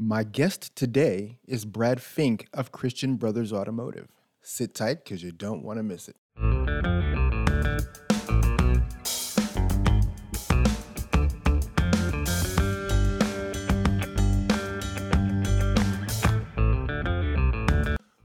My guest today is Brad Fink of Christian Brothers Automotive. Sit tight because you don't want to miss it.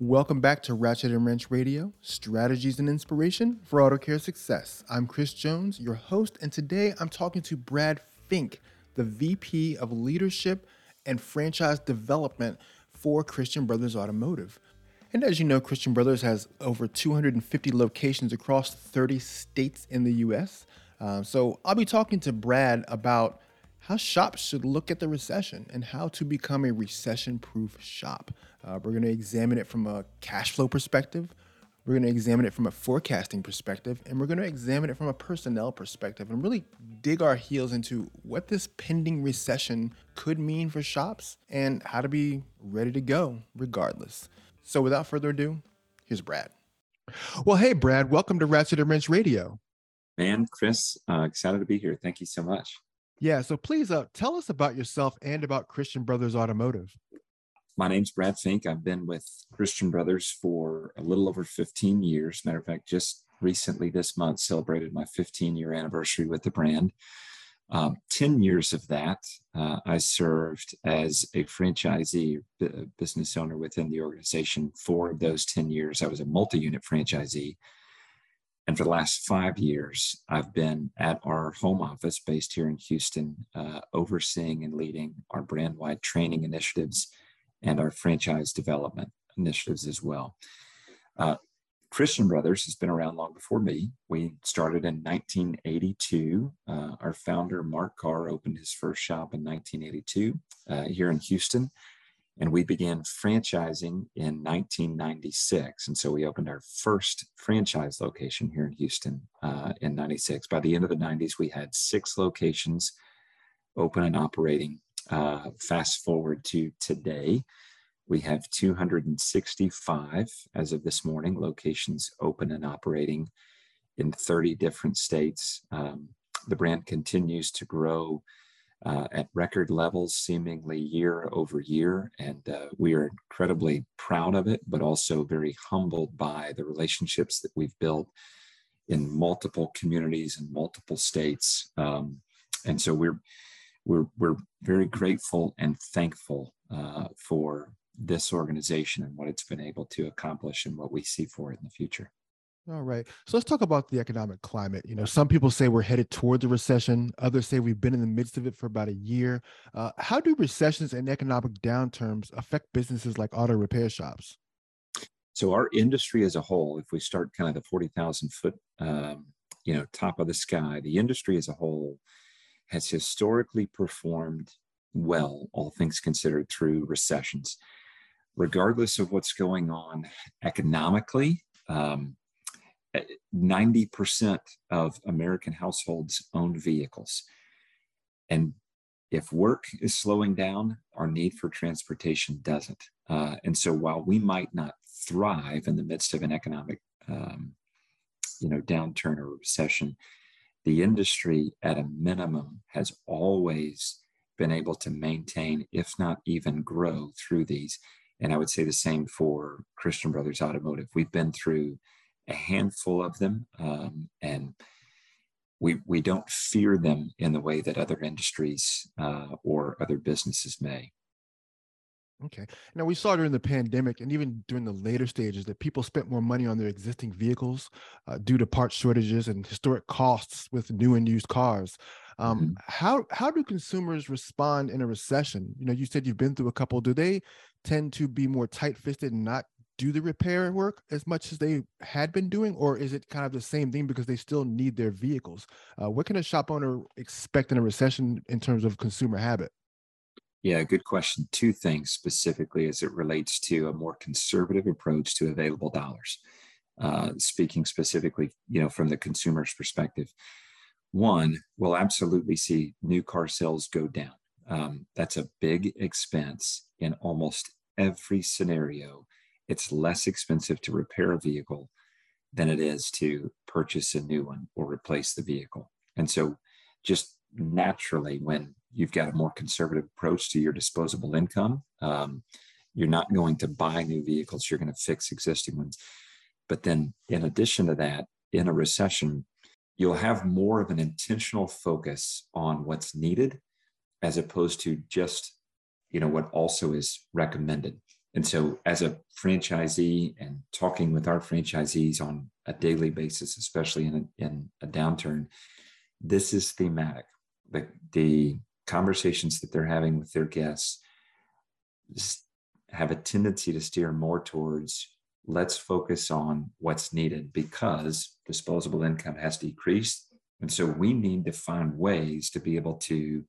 Welcome back to Ratchet and Wrench Radio, strategies and inspiration for auto care success. I'm Chris Jones, your host, and today I'm talking to Brad Fink, the VP of Leadership and Franchise Development for Christian Brothers Automotive. And as you know, Christian Brothers has over 250 locations across 30 states in the US. Uh, so I'll be talking to Brad about how shops should look at the recession and how to become a recession proof shop. Uh, we're going to examine it from a cash flow perspective. We're going to examine it from a forecasting perspective, and we're going to examine it from a personnel perspective and really dig our heels into what this pending recession could mean for shops and how to be ready to go regardless. So, without further ado, here's Brad. Well, hey, Brad, welcome to Ratchet and Wrench Radio. Man, Chris, uh, excited to be here. Thank you so much. Yeah, so please uh, tell us about yourself and about Christian Brothers Automotive. My name's Brad Fink. I've been with Christian Brothers for a little over 15 years. Matter of fact, just recently this month celebrated my 15 year anniversary with the brand. Um, 10 years of that, uh, I served as a franchisee b- business owner within the organization. Four of those 10 years, I was a multi unit franchisee. And for the last five years, I've been at our home office based here in Houston, uh, overseeing and leading our brand wide training initiatives and our franchise development initiatives as well. Uh, Christian Brothers has been around long before me. We started in 1982. Uh, our founder, Mark Carr, opened his first shop in 1982 uh, here in Houston. And we began franchising in 1996. And so we opened our first franchise location here in Houston uh, in 96. By the end of the 90s, we had six locations open and operating uh, fast forward to today, we have 265 as of this morning locations open and operating in 30 different states. Um, the brand continues to grow uh, at record levels, seemingly year over year. And uh, we are incredibly proud of it, but also very humbled by the relationships that we've built in multiple communities and multiple states. Um, and so we're we're, we're very grateful and thankful uh, for this organization and what it's been able to accomplish and what we see for it in the future. All right. So let's talk about the economic climate. You know, some people say we're headed towards a recession. Others say we've been in the midst of it for about a year. Uh, how do recessions and economic downturns affect businesses like auto repair shops? So our industry as a whole, if we start kind of the 40,000 foot, um, you know, top of the sky, the industry as a whole has historically performed well, all things considered, through recessions. Regardless of what's going on economically, um, 90% eh, of American households own vehicles. And if work is slowing down, our need for transportation doesn't. Uh, and so while we might not thrive in the midst of an economic um, you know, downturn or recession, the industry at a minimum has always been able to maintain, if not even grow through these. And I would say the same for Christian Brothers Automotive. We've been through a handful of them, um, and we we don't fear them in the way that other industries uh, or other businesses may. Okay. Now we saw during the pandemic and even during the later stages that people spent more money on their existing vehicles uh, due to part shortages and historic costs with new and used cars. Um, mm-hmm. How how do consumers respond in a recession? You know, you said you've been through a couple. Do they tend to be more tight fisted and not do the repair work as much as they had been doing, or is it kind of the same thing because they still need their vehicles? Uh, what can a shop owner expect in a recession in terms of consumer habit? Yeah, good question. Two things specifically as it relates to a more conservative approach to available dollars. Uh, speaking specifically, you know, from the consumer's perspective, one, we'll absolutely see new car sales go down. Um, that's a big expense in almost every scenario. It's less expensive to repair a vehicle than it is to purchase a new one or replace the vehicle. And so, just naturally, when you've got a more conservative approach to your disposable income. Um, you're not going to buy new vehicles, you're going to fix existing ones. But then, in addition to that, in a recession, you'll have more of an intentional focus on what's needed as opposed to just you know what also is recommended and so as a franchisee and talking with our franchisees on a daily basis especially in a, in a downturn this is thematic the, the conversations that they're having with their guests have a tendency to steer more towards let's focus on what's needed because disposable income has decreased. And so we need to find ways to be able to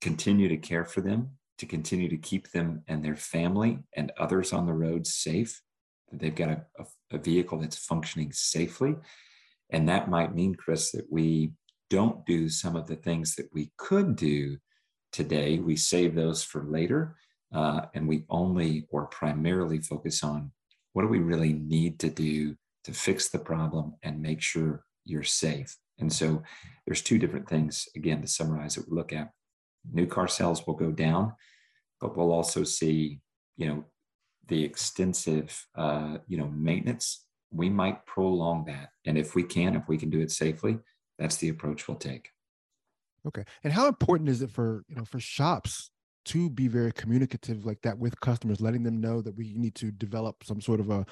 continue to care for them, to continue to keep them and their family and others on the road safe. They've got a, a, a vehicle that's functioning safely. And that might mean, Chris, that we don't do some of the things that we could do today. We save those for later. Uh, and we only or primarily focus on what do we really need to do to fix the problem and make sure you're safe? And so there's two different things, again, to summarize that we look at. New car sales will go down, but we'll also see, you know, the extensive, uh, you know, maintenance. We might prolong that. And if we can, if we can do it safely, that's the approach we'll take. Okay. And how important is it for, you know, for shops to be very communicative like that with customers, letting them know that we need to develop some sort of a,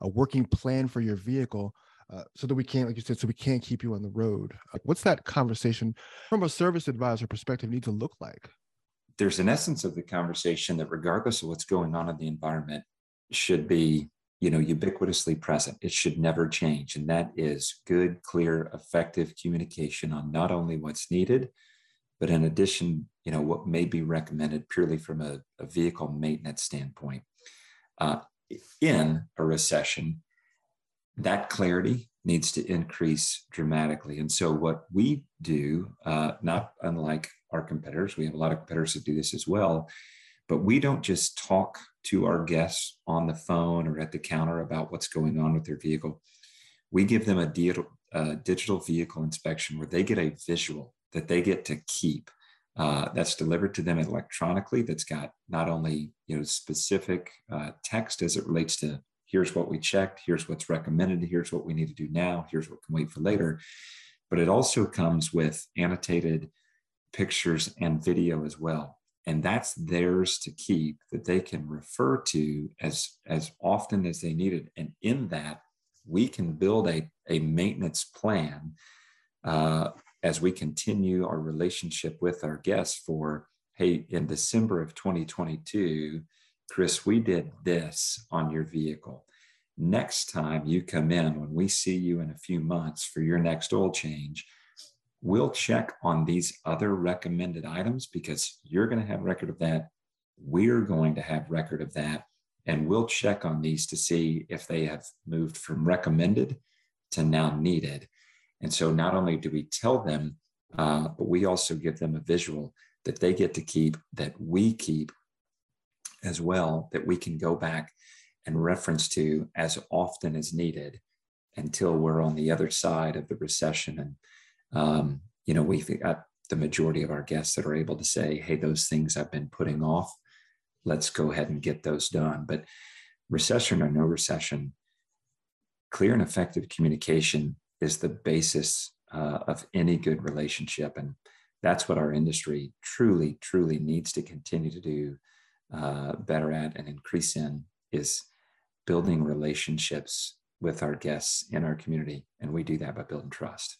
a working plan for your vehicle uh, so that we can't, like you said, so we can't keep you on the road. Like, what's that conversation from a service advisor perspective need to look like? There's an essence of the conversation that, regardless of what's going on in the environment, should be you know ubiquitously present it should never change and that is good clear effective communication on not only what's needed but in addition, you know, what may be recommended purely from a, a vehicle maintenance standpoint. Uh, in a recession, that clarity needs to increase dramatically. And so, what we do, uh, not unlike our competitors, we have a lot of competitors that do this as well, but we don't just talk to our guests on the phone or at the counter about what's going on with their vehicle. We give them a digital, uh, digital vehicle inspection where they get a visual that they get to keep uh, that's delivered to them electronically that's got not only you know specific uh, text as it relates to here's what we checked here's what's recommended here's what we need to do now here's what can wait for later but it also comes with annotated pictures and video as well and that's theirs to keep that they can refer to as as often as they need it and in that we can build a, a maintenance plan uh, as we continue our relationship with our guests for, hey, in December of 2022, Chris, we did this on your vehicle. Next time you come in, when we see you in a few months for your next oil change, we'll check on these other recommended items because you're going to have record of that. We're going to have record of that. And we'll check on these to see if they have moved from recommended to now needed. And so not only do we tell them, uh, but we also give them a visual that they get to keep, that we keep as well, that we can go back and reference to as often as needed until we're on the other side of the recession. And, um, you know, we've got the majority of our guests that are able to say, hey, those things I've been putting off, let's go ahead and get those done. But recession or no recession, clear and effective communication is the basis uh, of any good relationship. And that's what our industry truly, truly needs to continue to do uh, better at and increase in is building relationships with our guests in our community. And we do that by building trust.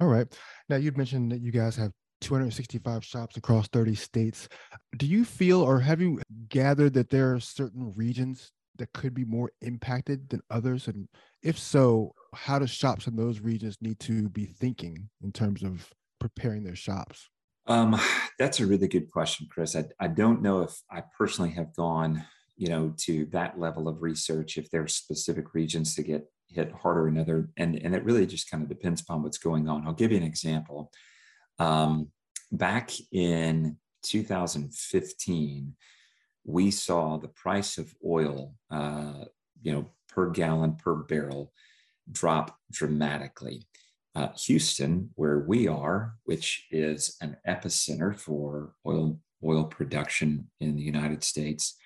All right. Now, you've mentioned that you guys have 265 shops across 30 states. Do you feel or have you gathered that there are certain regions that could be more impacted than others? And if so, how do shops in those regions need to be thinking in terms of preparing their shops? Um, that's a really good question, Chris. I, I don't know if I personally have gone, you know, to that level of research. If there are specific regions to get hit harder than other, and and it really just kind of depends upon what's going on. I'll give you an example. Um, back in 2015, we saw the price of oil, uh, you know, per gallon per barrel drop dramatically. uh, Houston, where we are, which is an epicenter for oil oil production in the United States,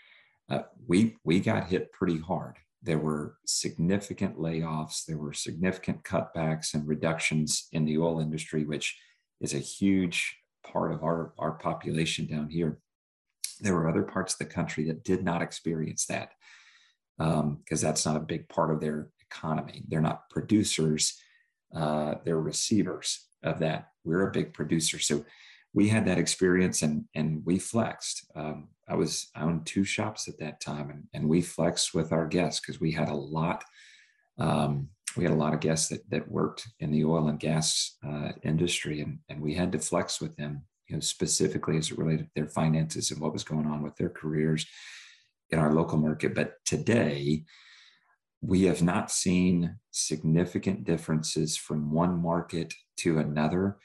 uh, we we got hit pretty hard. There were significant layoffs. There were significant cutbacks and reductions in the oil industry, which is a huge part of our, our population down here. There were other parts of the country that did not experience that because um, that's not a big part of their economy. They're not producers, uh, they're receivers of that. We're a big producer. So we had that experience and, and we flexed. Um, I was I owned two shops at that time and, and we flexed with our guests because we had a lot um, we had a lot of guests that, that worked in the oil and gas uh, industry and, and we had to flex with them you know specifically as it related to their finances and what was going on with their careers in our local market. But today we have not seen significant differences from one market to another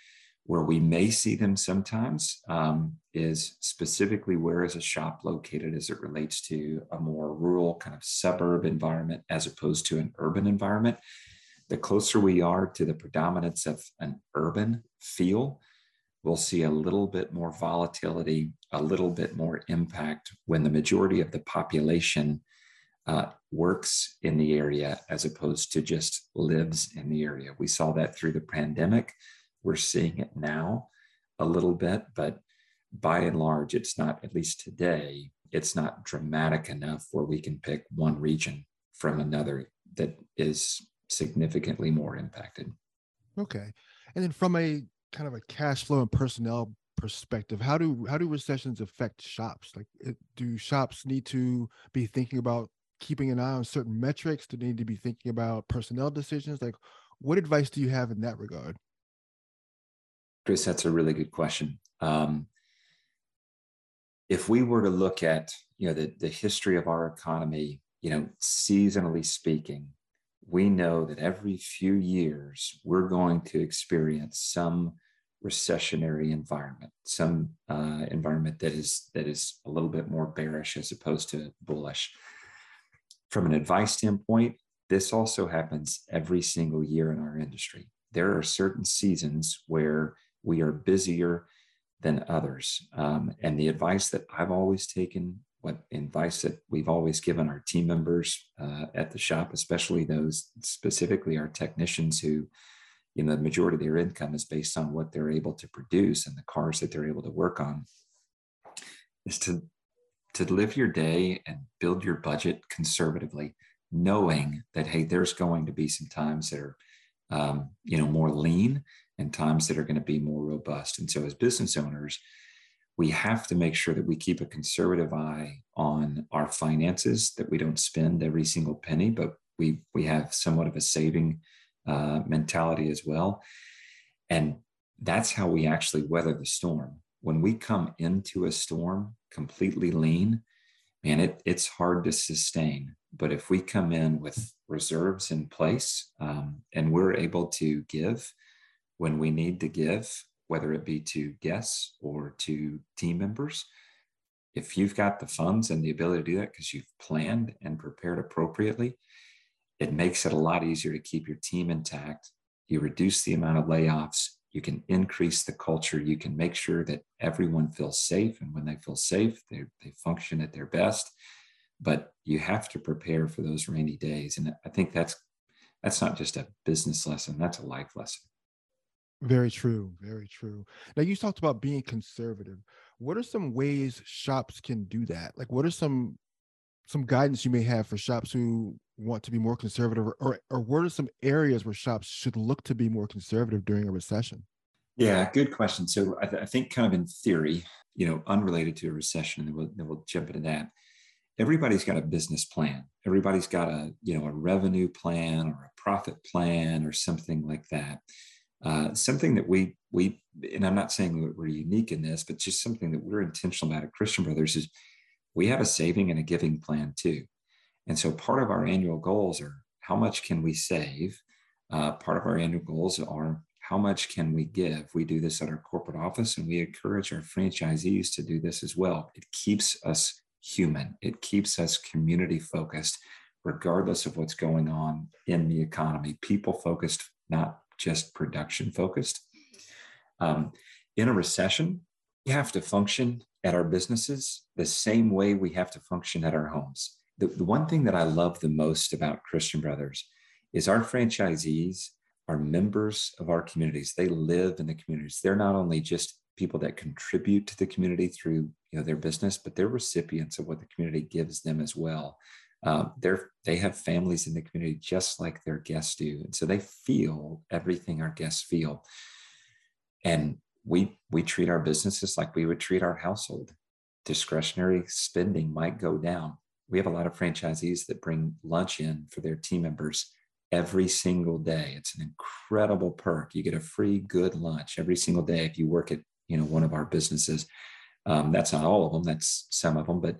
where we may see them sometimes um, is specifically where is a shop located as it relates to a more rural kind of suburb environment as opposed to an urban environment. The closer we are to the predominance of an urban feel, we'll see a little bit more volatility, a little bit more impact when the majority of the population uh, works in the area as opposed to just lives in the area. We saw that through the pandemic we're seeing it now a little bit, but by and large, it's not, at least today, it's not dramatic enough where we can pick one region from another that is significantly more impacted. Okay. And then from a kind of a cash flow and personnel perspective, how do how do recessions affect shops? Like do shops need to be thinking about keeping an eye on certain metrics? Do they need to be thinking about personnel decisions? Like what advice do you have in that regard? Chris, that's a really good question. Um, if we were to look at you know the, the history of our economy, you know, seasonally speaking, we know that every few years we're going to experience some recessionary environment, some uh, environment that is that is a little bit more bearish as opposed to bullish. From an advice standpoint, this also happens every single year in our industry. There are certain seasons where we are busier than others. Um, and the advice that I've always taken, what advice that we've always given our team members uh, at the shop, especially those specifically our technicians who, you know, the majority of their income is based on what they're able to produce and the cars that they're able to work on, is to to live your day and build your budget conservatively, knowing that hey, there's going to be some times that are, um, you know, more lean and times that are going to be more robust. And so, as business owners, we have to make sure that we keep a conservative eye on our finances, that we don't spend every single penny, but we we have somewhat of a saving uh, mentality as well. And that's how we actually weather the storm. When we come into a storm completely lean, man, it, it's hard to sustain. But if we come in with reserves in place um, and we're able to give, when we need to give, whether it be to guests or to team members. If you've got the funds and the ability to do that because you've planned and prepared appropriately, it makes it a lot easier to keep your team intact. You reduce the amount of layoffs. You can increase the culture. You can make sure that everyone feels safe. And when they feel safe, they, they function at their best. But you have to prepare for those rainy days. And I think that's that's not just a business lesson, that's a life lesson. Very true. Very true. Now you talked about being conservative. What are some ways shops can do that? Like what are some some guidance you may have for shops who want to be more conservative or or what are some areas where shops should look to be more conservative during a recession? Yeah, good question. So I, th- I think kind of in theory, you know, unrelated to a recession, and then we'll, then we'll jump into that. Everybody's got a business plan. Everybody's got a, you know, a revenue plan or a profit plan or something like that. Uh, something that we we and I'm not saying that we're unique in this, but just something that we're intentional about at Christian Brothers is we have a saving and a giving plan too. And so part of our annual goals are how much can we save? Uh, part of our annual goals are how much can we give? We do this at our corporate office and we encourage our franchisees to do this as well. It keeps us human, it keeps us community focused, regardless of what's going on in the economy, people focused, not just production focused. Um, in a recession, we have to function at our businesses the same way we have to function at our homes. The, the one thing that I love the most about Christian Brothers is our franchisees are members of our communities. They live in the communities. They're not only just people that contribute to the community through you know their business, but they're recipients of what the community gives them as well. Um, they're they have families in the community just like their guests do, and so they feel everything our guests feel. And we we treat our businesses like we would treat our household. Discretionary spending might go down. We have a lot of franchisees that bring lunch in for their team members every single day. It's an incredible perk. You get a free good lunch every single day if you work at you know one of our businesses. Um, that's not all of them. That's some of them, but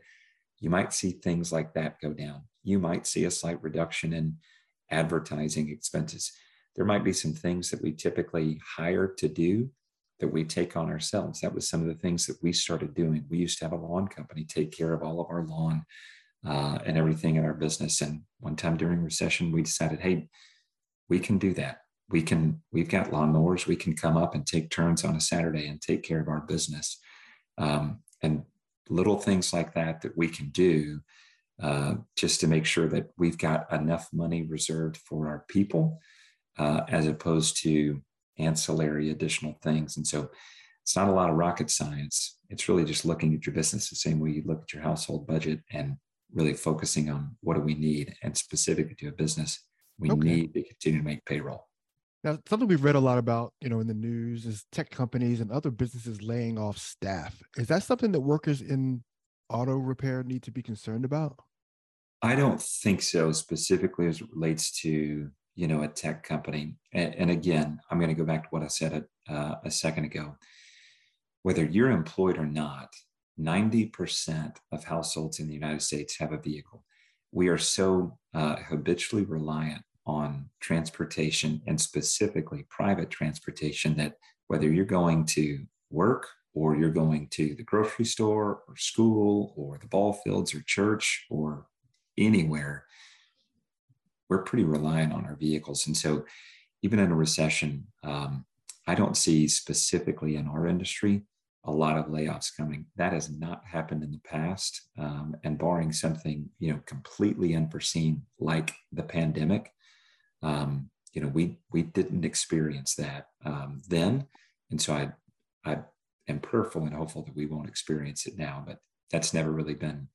you might see things like that go down. You might see a slight reduction in advertising expenses. There might be some things that we typically hire to do that we take on ourselves. That was some of the things that we started doing. We used to have a lawn company take care of all of our lawn uh, and everything in our business. And one time during recession, we decided, hey, we can do that. We can, we've got lawnmowers. We can come up and take turns on a Saturday and take care of our business. Um, and little things like that that we can do uh, just to make sure that we've got enough money reserved for our people uh, as opposed to ancillary additional things. And so it's not a lot of rocket science. It's really just looking at your business the same way you look at your household budget and really focusing on what do we need and specifically to a business, we okay. need to continue to make payroll. Now, something we've read a lot about, you know, in the news is tech companies and other businesses laying off staff. Is that something that workers in auto repair need to be concerned about? I don't think so, specifically as it relates to you know a tech company. And, and again, I'm going to go back to what I said a, uh, a second ago. Whether you're employed or not, 90% of households in the United States have a vehicle. We are so uh, habitually reliant on transportation and specifically private transportation that whether you're going to work or you're going to the grocery store or school or the ball fields or church or anywhere, we're pretty reliant on our vehicles. And so, even in a recession, um, I don't see specifically in our industry a lot of layoffs coming. That has not happened in the past. Um, and barring something, you know, completely unforeseen like the pandemic, um, you know, we we didn't experience that um, then. And so I I am prayerful and hopeful that we won't experience it now. But that's never really been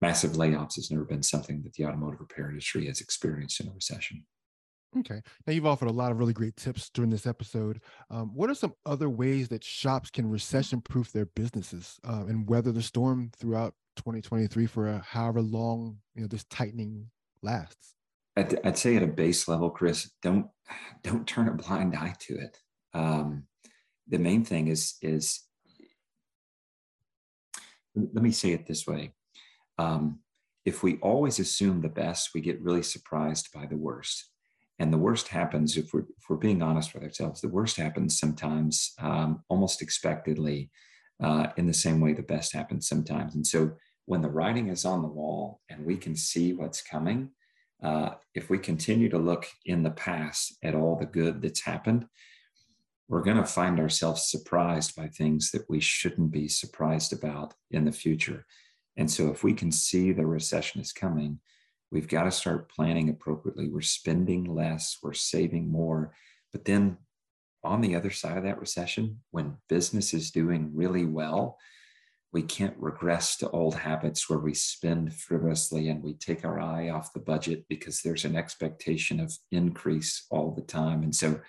massive layoffs has never been something that the automotive repair industry has experienced in a recession. Okay. Now you've offered a lot of really great tips during this episode. Um, what are some other ways that shops can recession-proof their businesses uh, and weather the storm throughout 2023 for a, however long you know this tightening lasts? I'd, I'd, say at a base level, Chris, don't don't turn a blind eye to it. Um, the main thing is is let me say it this way: um, if we always assume the best, we get really surprised by the worst. And the worst happens if we're, if we're being honest with ourselves the worst happens sometimes um, almost expectedly uh, in the same way the best happens sometimes. And so when the writing is on the wall and we can see what's coming uh, if we continue to look in the past at all the good that's happened we're going to find ourselves surprised by things that we shouldn't be surprised about in the future and so if we can see the recession is coming We've got to start planning appropriately. We're spending less, we're saving more. But then on the other side of that recession, when business is doing really well, we can't regress to old habits where we spend frivolously and we take our eye off the budget because there's an expectation of increase all the time. And so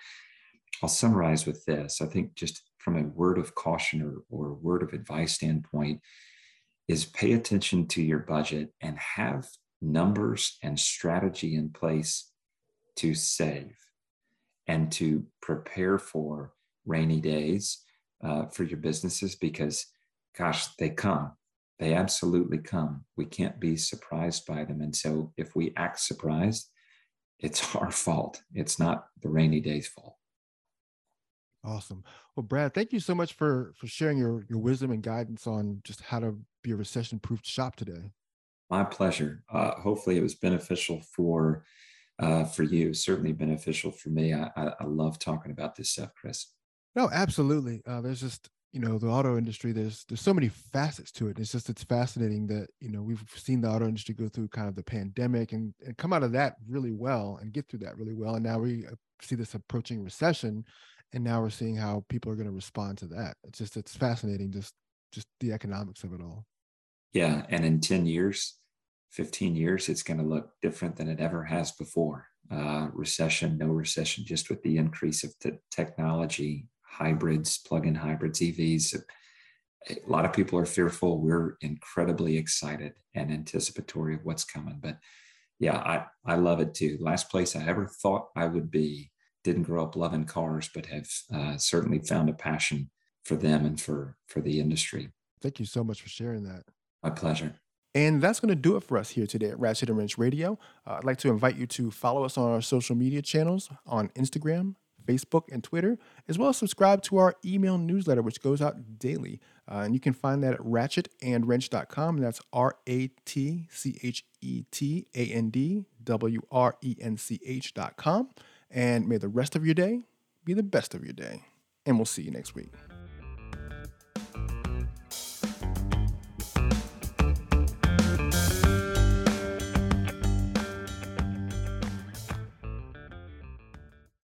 I'll summarize with this. I think just from a word of caution or, or word of advice standpoint, is pay attention to your budget and have numbers and strategy in place to save and to prepare for rainy days uh, for your businesses because, gosh, they come. They absolutely come. We can't be surprised by them. And so if we act surprised, it's our fault. It's not the rainy day's fault. Awesome. Well, Brad, thank you so much for for sharing your your wisdom and guidance on just how to be a recession-proof shop today. My pleasure. Uh, hopefully, it was beneficial for uh, for you. Certainly beneficial for me. I, I, I, love talking about this stuff, Chris. No, absolutely. Uh, there's just you know the auto industry. There's there's so many facets to it. It's just it's fascinating that you know we've seen the auto industry go through kind of the pandemic and, and come out of that really well and get through that really well. And now we uh, see this approaching recession, and now we're seeing how people are going to respond to that. It's just it's fascinating, just just the economics of it all. Yeah, and in ten years, 15 years, it's going to look different than it ever has before. Uh, recession, no recession, just with the increase of the technology, hybrids, plug-in hybrids, EVs. A lot of people are fearful. We're incredibly excited and anticipatory of what's coming. But yeah, I, I love it too. Last place I ever thought I would be. Didn't grow up loving cars, but have uh, certainly found a passion for them and for for the industry. Thank you so much for sharing that. My pleasure. And that's going to do it for us here today at Ratchet and Wrench Radio. Uh, I'd like to invite you to follow us on our social media channels on Instagram, Facebook, and Twitter, as well as subscribe to our email newsletter, which goes out daily. Uh, and you can find that at ratchetandwrench.com. And that's R A T C H E T A N D W R E N C H.com. And may the rest of your day be the best of your day. And we'll see you next week.